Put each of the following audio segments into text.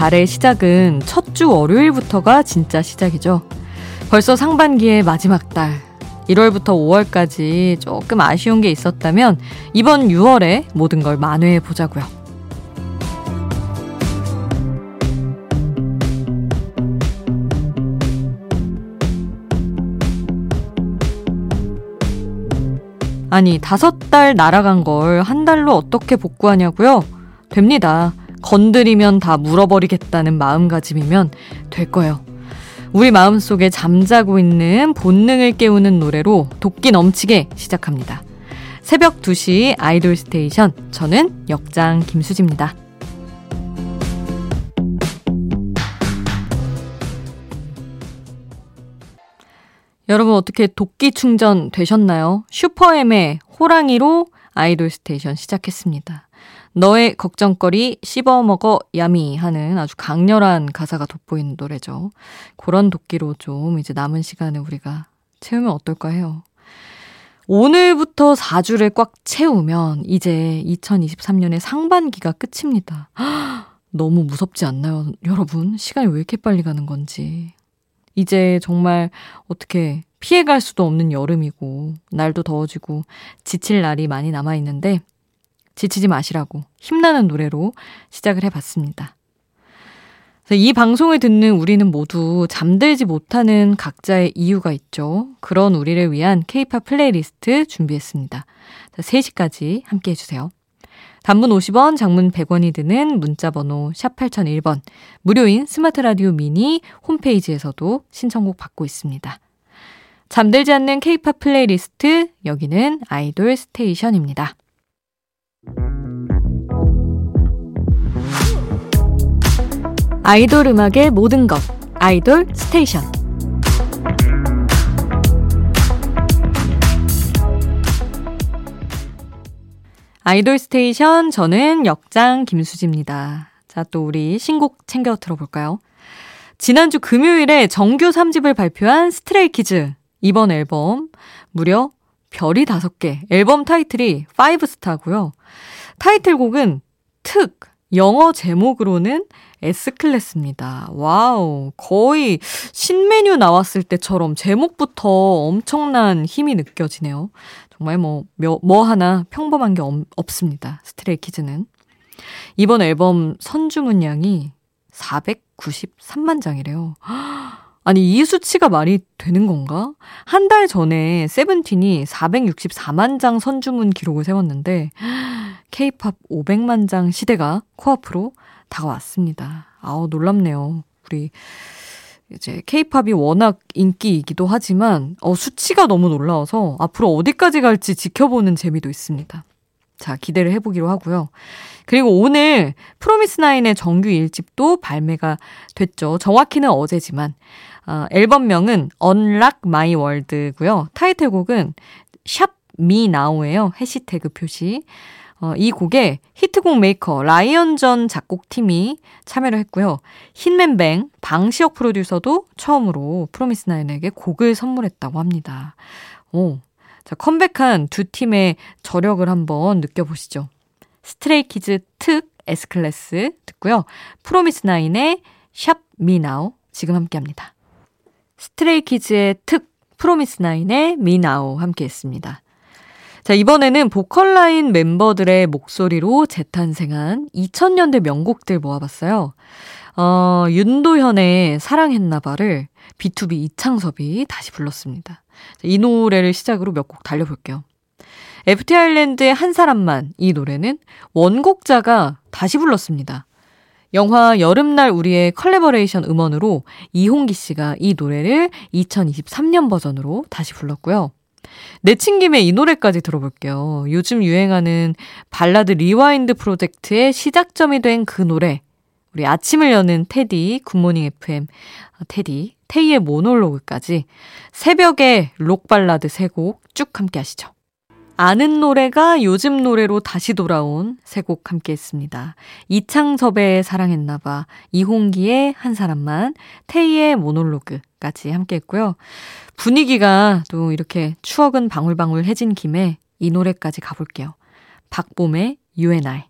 달의 시작은 첫 주 월요일부터가 진짜 시작이죠. 벌써 상반기의 마지막 달. 1월부터 5월까지 조금 아쉬운 게 있었다면 이번 6월에 모든 걸 만회해 보자고요. 아니, 다섯 달 날아간 걸 한 달로 어떻게 복구하냐고요? 됩니다. 건드리면 다 물어버리겠다는 마음가짐이면 될 거예요. 우리 마음속에 잠자고 있는 본능을 깨우는 노래로 도끼 넘치게 시작합니다. 새벽 2시 아이돌 스테이션. 저는 역장 김수지입니다. 여러분 어떻게 도끼 충전 되셨나요? 슈퍼엠의 호랑이로 아이돌 스테이션 시작했습니다. 너의 걱정거리 씹어먹어 야미 하는 아주 강렬한 가사가 돋보이는 노래죠. 그런 도끼로 좀 이제 남은 시간을 우리가 채우면 어떨까 해요. 오늘부터 4주를 꽉 채우면 이제 2023년의 상반기가 끝입니다. 너무 무섭지 않나요, 여러분? 시간이 왜 이렇게 빨리 가는 건지. 이제 정말 어떻게 피해갈 수도 없는 여름이고, 날도 더워지고, 지칠 날이 많이 남아있는데, 지치지 마시라고 힘나는 노래로 시작을 해봤습니다. 이 방송을 듣는 우리는 모두 잠들지 못하는 각자의 이유가 있죠. 그런 우리를 위한 케이팝 플레이리스트 준비했습니다. 3시까지 함께 해주세요. 단문 50원, 장문 100원이 드는 문자번호 샵 8001번, 무료인 스마트 라디오 미니 홈페이지에서도 신청곡 받고 있습니다. 잠들지 않는 케이팝 플레이리스트, 여기는 아이돌 스테이션입니다. 아이돌 음악의 모든 것 아이돌 스테이션 아이돌 스테이션 저는 역장 김수지입니다. 자, 또 우리 신곡 챙겨 들어볼까요? 지난주 금요일에 정규 3집을 발표한 스트레이키즈 이번 앨범 무려 별이 5개 앨범 타이틀이 5 Star고요. 타이틀곡은 특 영어 제목으로는 S Class입니다. 와우. 거의 신메뉴 나왔을 때처럼 제목부터 엄청난 힘이 느껴지네요. 정말 뭐, 뭐 하나 평범한 게 없습니다. 스트레이 키즈는. 이번 앨범 선주문량이 493만 장이래요. 아니, 이 수치가 말이 되는 건가? 한 달 전에 세븐틴이 464만 장 선주문 기록을 세웠는데, 케이팝 500만 장 시대가 코앞으로 다가왔습니다. 아우, 놀랍네요. 우리, 이제 케이팝이 워낙 인기이기도 하지만, 어, 수치가 너무 놀라워서 앞으로 어디까지 갈지 지켜보는 재미도 있습니다. 자, 기대를 해보기로 하고요. 그리고 오늘 프로미스나인의 정규 1집도 발매가 됐죠. 정확히는 어제지만, 어, 앨범명은 Unlock My World고요. 타이틀곡은 샵 Me Now예요. 해시태그 표시. 어, 이 곡에 히트곡 메이커 라이언전 작곡팀이 참여를 했고요. 히트맨뱅 방시혁 프로듀서도 처음으로 프로미스나인에게 곡을 선물했다고 합니다. 오, 자 컴백한 두 팀의 저력을 한번 느껴보시죠. 스트레이키즈 특 S Class 듣고요. 프로미스나인의 샵 Me Now 지금 함께합니다. 스트레이키즈의 특 프로미스나인의 Me Now 함께했습니다. 자, 이번에는 보컬 라인 멤버들의 목소리로 재탄생한 2000년대 명곡들 모아봤어요. 어, 윤도현의 사랑했나봐를 B2B 이창섭이 다시 불렀습니다. 자, 이 노래를 시작으로 몇 곡 달려볼게요. FT 아일랜드의 한 사람만 이 노래는 원곡자가 다시 불렀습니다. 영화 여름날 우리의 컬래버레이션 음원으로 이홍기 씨가 이 노래를 2023년 버전으로 다시 불렀고요. 내친 김에 이 노래까지 들어볼게요. 요즘 유행하는 발라드 rewind 프로젝트의 시작점이 된 그 노래. 우리 아침을 여는 테디, 굿모닝 FM, 테디, 테이의 모놀로그까지 새벽에 록 발라드 세 곡 쭉 함께 하시죠. 아는 노래가 요즘 노래로 다시 돌아온 세 곡 함께 했습니다. 이창섭의 사랑했나봐, 이홍기의 한 사람만, 테이의 모놀로그까지 함께 했고요. 분위기가 또 이렇게 추억은 방울방울해진 김에 이 노래까지 가볼게요. 박봄의 I.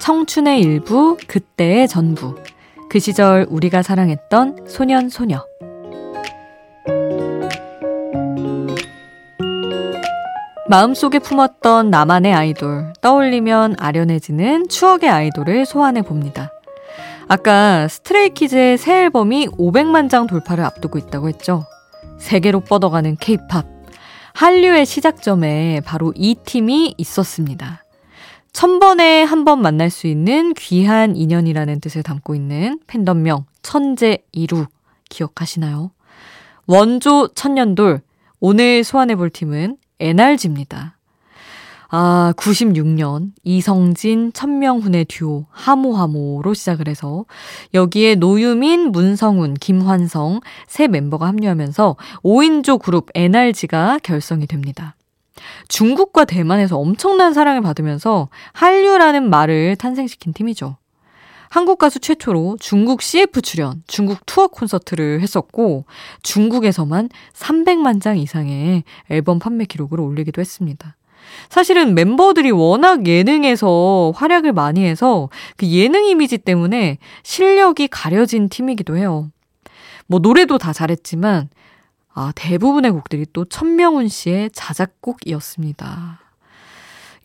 청춘의 일부, 그때의 전부. 그 시절 우리가 사랑했던 소년, 소녀. 마음속에 품었던 나만의 아이돌, 떠올리면 아련해지는 추억의 아이돌을 소환해 봅니다. 아까 스트레이키즈의 새 앨범이 500만 장 돌파를 앞두고 있다고 했죠. 세계로 뻗어가는 케이팝. 한류의 시작점에 바로 이 팀이 있었습니다. 천번에 한 번 만날 수 있는 귀한 인연이라는 뜻을 담고 있는 팬덤명 천재 이루 기억하시나요? 원조 천년돌 오늘 소환해 볼 팀은 NRG입니다. 아, 96년 이성진 천명훈의 듀오 하모하모로 시작을 해서 여기에 노유민, 문성훈, 김환성 세 멤버가 합류하면서 5인조 그룹 NRG가 결성이 됩니다. 중국과 대만에서 엄청난 사랑을 받으면서 한류라는 말을 탄생시킨 팀이죠. 한국 가수 최초로 중국 CF 출연, 중국 투어 콘서트를 했었고, 중국에서만 300만 장 이상의 앨범 판매 기록을 올리기도 했습니다. 사실은 멤버들이 워낙 예능에서 활약을 많이 해서 그 예능 이미지 때문에 실력이 가려진 팀이기도 해요. 뭐 노래도 다 잘했지만 아, 대부분의 곡들이 또 천명훈 씨의 자작곡이었습니다.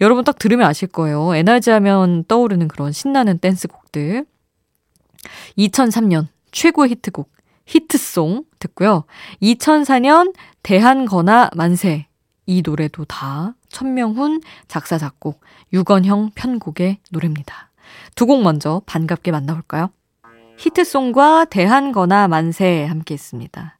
여러분 딱 들으면 아실 거예요. 에너지 하면 떠오르는 그런 신나는 댄스곡들. 2003년 최고의 히트곡 히트송 듣고요. 2004년 대한거나 만세 이 노래도 다 천명훈 작사 작곡 유건형 편곡의 노래입니다. 두 곡 먼저 반갑게 만나볼까요? 히트송과 대한거나 만세 함께 했습니다.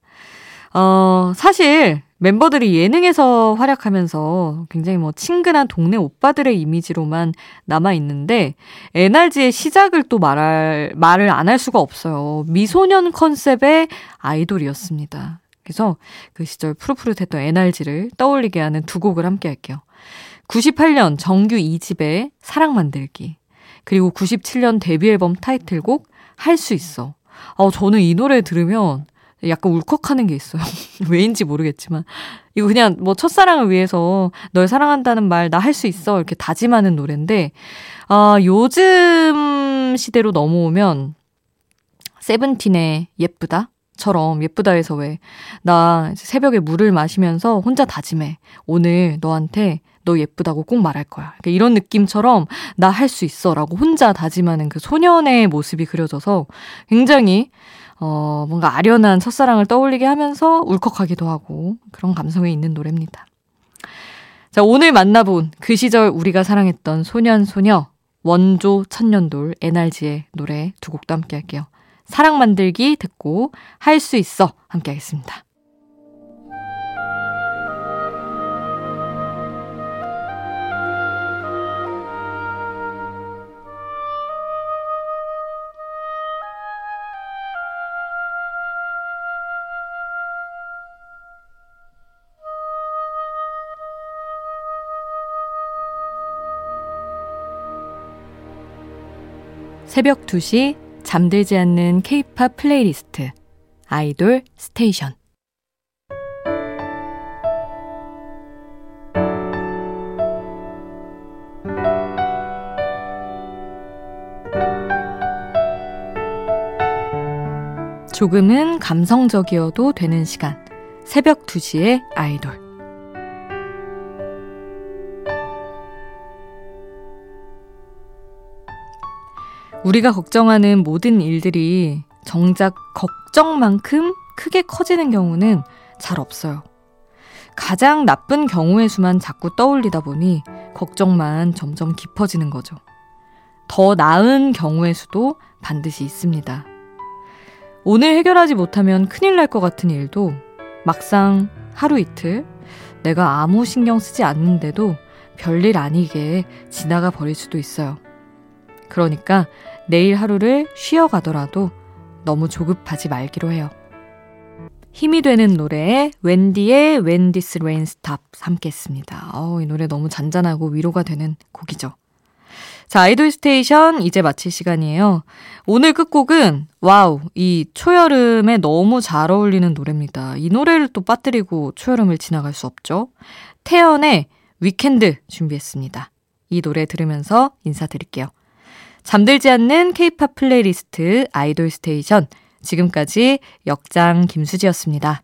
어, 사실 멤버들이 예능에서 활약하면서 굉장히 뭐 친근한 동네 오빠들의 이미지로만 남아 있는데 NRG의 시작을 또 말할 말을 안 할 수가 없어요. 미소년 컨셉의 아이돌이었습니다. 그래서 그 시절 푸릇푸릇했던 NRG를 떠올리게 하는 두 곡을 함께 할게요. 98년 정규 2집의 사랑 만들기 그리고 97년 데뷔 앨범 타이틀곡 할 수 있어. 어, 저는 이 노래 들으면 약간 울컥하는 게 있어요. 왜인지 모르겠지만. 이거 그냥 뭐 첫사랑을 위해서 널 사랑한다는 말 나 할 수 있어. 이렇게 다짐하는 노래인데, 아, 요즘 시대로 넘어오면, 세븐틴의 예쁘다? 처럼 예쁘다에서 왜, 나 새벽에 물을 마시면서 혼자 다짐해. 오늘 너한테 너 예쁘다고 꼭 말할 거야. 그러니까 이런 느낌처럼 나 할 수 있어. 라고 혼자 다짐하는 그 소년의 모습이 그려져서 굉장히 어, 뭔가 아련한 첫사랑을 떠올리게 하면서 울컥하기도 하고 그런 감성이 있는 노래입니다. 자, 오늘 만나본 그 시절 우리가 사랑했던 소년, 소녀, 원조, 천년돌, NRG의 노래 두 곡도 함께 할게요. 사랑 만들기 듣고 할 수 있어 함께 하겠습니다. 새벽 2시 잠들지 않는 케이팝 플레이리스트 아이돌 스테이션. 조금은 감성적이어도 되는 시간. 새벽 2시의 아이돌 우리가 걱정하는 모든 일들이 정작 걱정만큼 크게 커지는 경우는 잘 없어요. 가장 나쁜 경우의 수만 자꾸 떠올리다 보니 걱정만 점점 깊어지는 거죠. 더 나은 경우의 수도 반드시 있습니다. 오늘 해결하지 못하면 큰일 날 것 같은 일도 막상 하루 이틀 내가 아무 신경 쓰지 않는데도 별일 아니게 지나가 버릴 수도 있어요. 그러니까 내일 하루를 쉬어가더라도 너무 조급하지 말기로 해요. 힘이 되는 노래 웬디의 Rain Stop 함께 했습니다. 어우, 이 노래 너무 잔잔하고 위로가 되는 곡이죠. 자, 아이돌 스테이션 이제 마칠 시간이에요. 오늘 끝곡은 와우, 이 초여름에 너무 잘 어울리는 노래입니다. 이 노래를 또 빠뜨리고 초여름을 지나갈 수 없죠. 태연의 Weekend 준비했습니다. 이 노래 들으면서 인사드릴게요. 잠들지 않는 케이팝 플레이리스트 아이돌 스테이션 지금까지 역장 김수지였습니다.